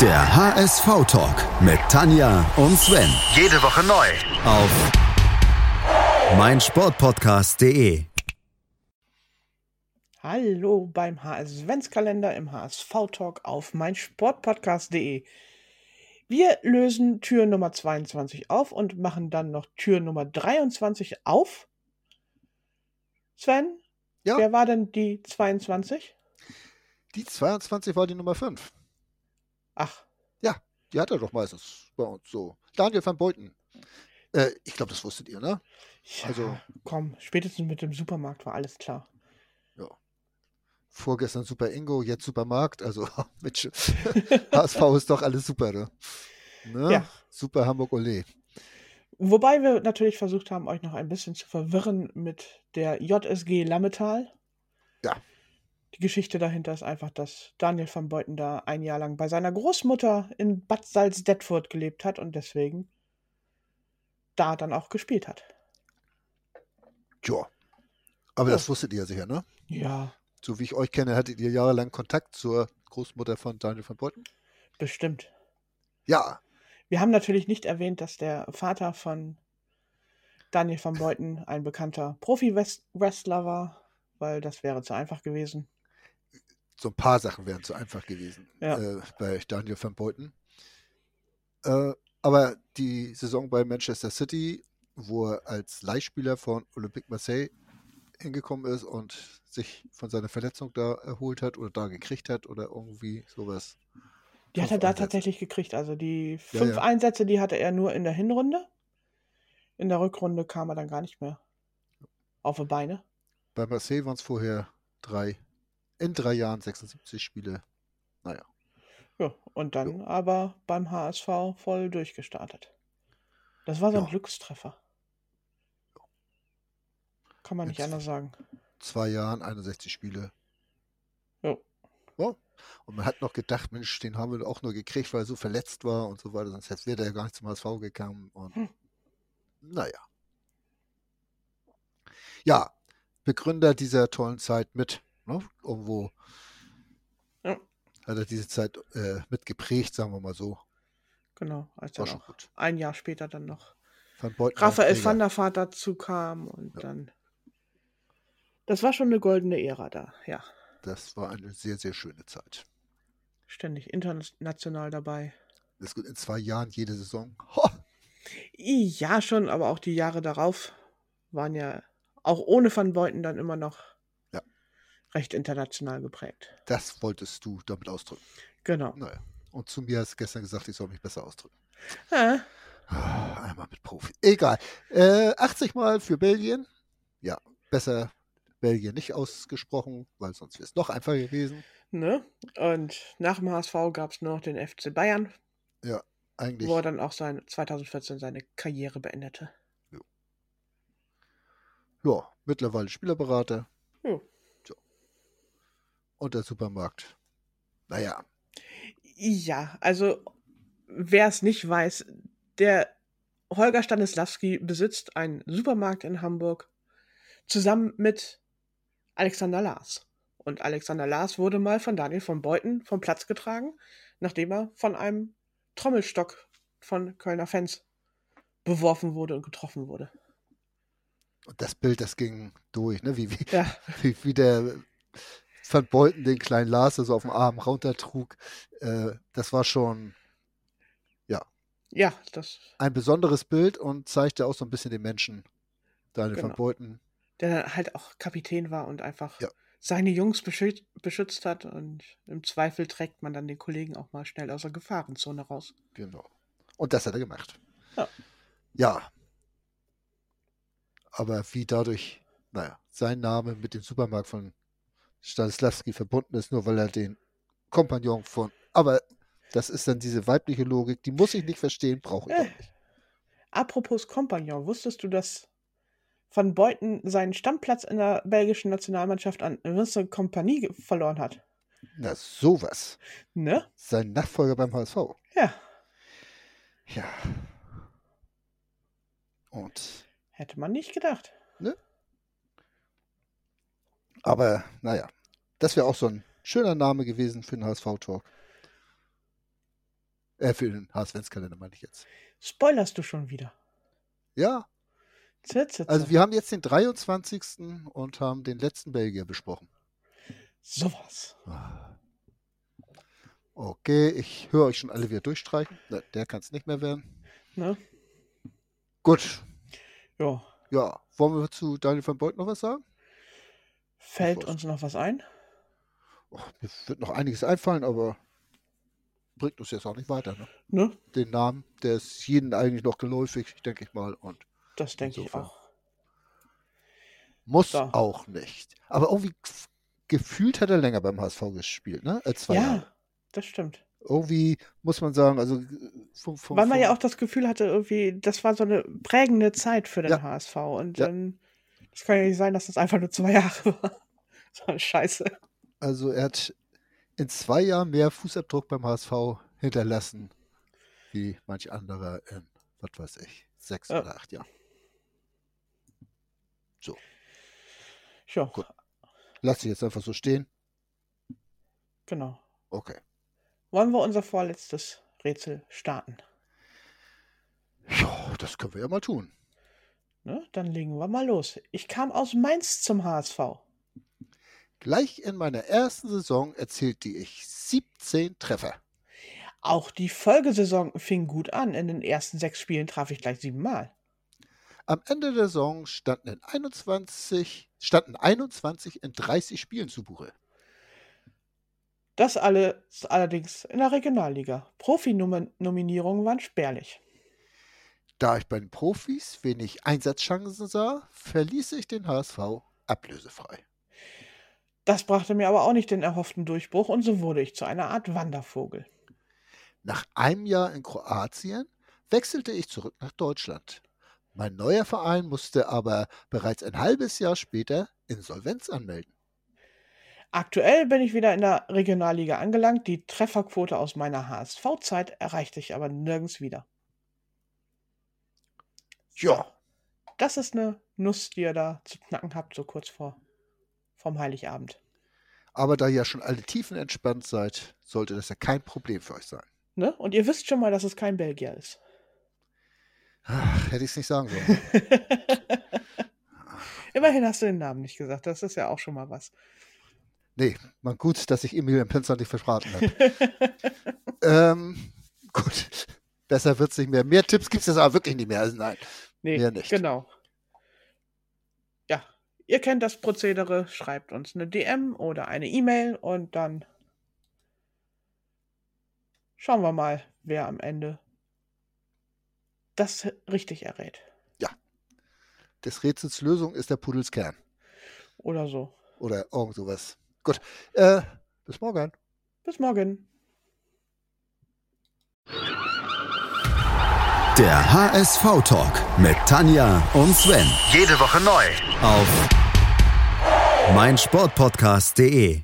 Der HSV-Talk mit Tanja und Sven. Jede Woche neu. Auf meinsportpodcast.de. Hallo beim HSV-Kalender im HSV-Talk auf meinsportpodcast.de. Wir lösen Tür Nummer 22 auf und machen dann noch Tür Nummer 23 auf. Sven, Ja. wer war denn die 22? Die 22 war die Nummer 5. Ach, Ja, die hat er doch meistens bei uns so. Daniel van Beuten. Äh, ich glaube, das wusstet ihr, ne? ja, Also- komm, spätestens mit dem Supermarkt war alles klar. Vorgestern Super Ingo, jetzt Supermarkt. Also, Mensch, HSV ist doch alles super, ne? ne? Ja. Super Hamburg Ole. Wobei wir natürlich versucht haben, euch noch ein bisschen zu verwirren mit der JSG Lammetal. Ja. Die Geschichte dahinter ist einfach, dass Daniel van Beuten da ein Jahr lang bei seiner Großmutter in Bad Salzdetfurt gelebt hat und deswegen da dann auch gespielt hat. Tja. Aber Ja. das wusstet ihr sicher, ne? Ja, So wie ich euch kenne, hattet ihr jahrelang Kontakt zur Großmutter von Daniel van Beuten? bestimmt. Ja. Wir haben natürlich nicht erwähnt, dass der Vater von Daniel van Beuten ein bekannter Profi-Wrestler war, weil das wäre zu einfach gewesen. So ein paar Sachen wären zu einfach gewesen Ja. äh, bei Daniel van Beuten. Äh, aber die Saison bei Manchester City, wo er als Leihspieler von Olympique Marseille hingekommen ist und sich von seiner Verletzung da erholt hat oder da gekriegt hat oder irgendwie sowas. Die hat er da Einsätze. tatsächlich gekriegt. Also die Ja, fünf ja. Einsätze, die hatte er nur in der Hinrunde. In der Rückrunde kam er dann gar nicht mehr auf die Beine. Bei Marseille waren es vorher drei, in drei Jahren 76 Spiele. Naja, Ja, und dann aber beim HSV voll durchgestartet. Das war so ein Ja. Glückstreffer. Kann man nicht Jetzt- anders sagen. zwei Jahren 61 Spiele. Ja. Ja. Und man hat noch gedacht, Mensch, den haben wir auch nur gekriegt, weil er so verletzt war und so weiter, sonst wäre er ja gar nicht zum HSV gekommen. Und Hm. naja. Ja, Begründer dieser tollen Zeit mit. Ne? Irgendwo Ja. hat er diese Zeit äh, mitgeprägt, sagen wir mal so. Genau, als War dann auch gut. ein Jahr später dann noch Van Raphael van der Vaart dazu kam und Ja. dann. Das war schon eine goldene Ära da, ja. Das war eine sehr, sehr schöne Zeit. Ständig international dabei. Das geht in zwei Jahren jede Saison. Ho! Ja, schon, aber auch die Jahre darauf waren ja auch ohne Van Beuten dann immer noch. Recht international geprägt. Das wolltest du damit ausdrücken. Genau. Naja. Und zu mir hast du gestern gesagt, ich soll mich besser ausdrücken. Ja, Ah, Einmal mit Profi. Egal. Äh, 80 Mal für Belgien. Ja, besser Belgien nicht ausgesprochen, weil sonst wäre es noch einfacher gewesen. ne? Und nach dem HSV gab es nur noch den FC Bayern, Eigentlich. wo er dann auch sein, 2014 seine Karriere beendete. Ja, mittlerweile Spielerberater. Ja. Und der Supermarkt. Naja, Ja, also wer es nicht weiß, der Holger Stanislawski besitzt einen Supermarkt in Hamburg zusammen mit Alexander Lars. Und Alexander Lars wurde mal von Daniel von Beuten vom Platz getragen, nachdem er von einem Trommelstock von Kölner Fans beworfen wurde und getroffen wurde. und das Bild, das ging durch, ne? Wie, wie, Ja, wie, wie der Van Beuten den kleinen Lars so auf dem Arm runtertrug. Äh, das war schon ja, das, ein besonderes Bild und zeigte auch so ein bisschen den Menschen. Daniel van Genau. Beuten. der halt auch Kapitän war und einfach Ja. seine Jungs beschützt, beschützt hat und im Zweifel trägt man dann den Kollegen auch mal schnell aus der Gefahrenzone raus. Genau. Und das hat er gemacht. Ja. Ja. Aber wie dadurch, naja, sein Name mit dem Supermarkt von Stanislavski verbunden ist, nur weil er den Kompagnon von. Aber das ist dann diese weibliche Logik, die muss ich nicht verstehen, brauche ich Äh. nicht. Apropos Kompagnon, wusstest du, dass Van Beuten seinen Stammplatz in der belgischen Nationalmannschaft an Vincent Kompanie verloren hat? Na, sowas. Ne? Sein Nachfolger beim HSV. Ja, Ja. Und, hätte man nicht gedacht. Aber naja, das wäre auch so ein schöner Name gewesen für den HSV-Talk. Äh, für den HSV-Kalender meine ich jetzt. Spoilerst du schon wieder? Ja, also wir haben jetzt den 23. und haben den letzten Belgier besprochen. Sowas. Okay, ich höre euch schon alle wieder durchstreichen. Der kann es nicht mehr werden. Ne? Gut, Ja. ja. Wollen wir zu Daniel van Beut noch was sagen? Fällt uns noch was ein? Oh, mir wird noch einiges einfallen, aber bringt uns jetzt auch nicht weiter. Ne? Ne? Den Namen, der ist jedem eigentlich noch geläufig, denke ich mal. Und Das denke ich auch. muss So. auch nicht. Aber irgendwie gefühlt hat er länger beim HSV gespielt, ne? Als zwei ja, Jahre. das stimmt. Irgendwie muss man sagen, also äh, vom, vom, Weil man ja auch das Gefühl hatte, irgendwie, das war so eine prägende Zeit für den Ja. HSV. Und Ja. dann, das kann ja nicht sein, dass das einfach nur zwei Jahre war. So eine Scheiße. also er hat in zwei Jahren mehr Fußabdruck beim HSV hinterlassen, wie manch anderer in, was weiß ich, sechs Ja. oder acht Jahren. Ja, Gut. Lass sie jetzt einfach so stehen. genau. Okay. Wollen wir unser vorletztes Rätsel starten? Ja, das können wir ja mal tun. Ne? Dann legen wir mal los. Ich kam aus Mainz zum HSV. Gleich in meiner ersten Saison erzielte ich 17 Treffer. Auch die Folgesaison fing gut an. In den ersten sechs Spielen traf ich gleich siebenmal. Am Ende der Saison standen, in 21, standen 21 in 30 Spielen zu Buche. Das alles allerdings in der Regionalliga. Profi-Nominierungen waren spärlich. Da ich bei den Profis wenig Einsatzchancen sah, verließ ich den HSV ablösefrei. Das brachte mir aber auch nicht den erhofften Durchbruch und so wurde ich zu einer Art Wandervogel. Nach einem Jahr in Kroatien wechselte ich zurück nach Deutschland. Mein neuer Verein musste aber bereits ein halbes Jahr später Insolvenz anmelden. Aktuell bin ich wieder in der Regionalliga angelangt. Die Trefferquote aus meiner HSV-Zeit erreichte ich aber nirgends wieder. Ja, Das ist eine Nuss, die ihr da zu knacken habt, so kurz vor vom Heiligabend. aber da ihr ja schon alle Tiefen entspannt seid, sollte das ja kein Problem für euch sein. Ne? Und ihr wisst schon mal, dass es kein Belgier ist. Ach, hätte ich es nicht sagen sollen. Immerhin hast du den Namen nicht gesagt. Das ist ja auch schon mal was. Nee, man gut, dass ich Emil im Pinzer nicht verraten habe. ähm, gut, besser wird's nicht mehr. Mehr Tipps gibt es jetzt aber wirklich nicht mehr. Also nein. Nee, Mehr nicht. genau. Ja, ihr kennt das Prozedere. Schreibt uns eine DM oder eine E-Mail und dann schauen wir mal, wer am Ende das richtig errät. Des Rätsels Lösung ist der Pudels Kern. Oder so. Oder irgend sowas. Gut. Äh, bis morgen. Bis morgen. Der HSV-Talk mit Tanja und Sven. Jede Woche neu. Auf meinsportpodcast.de.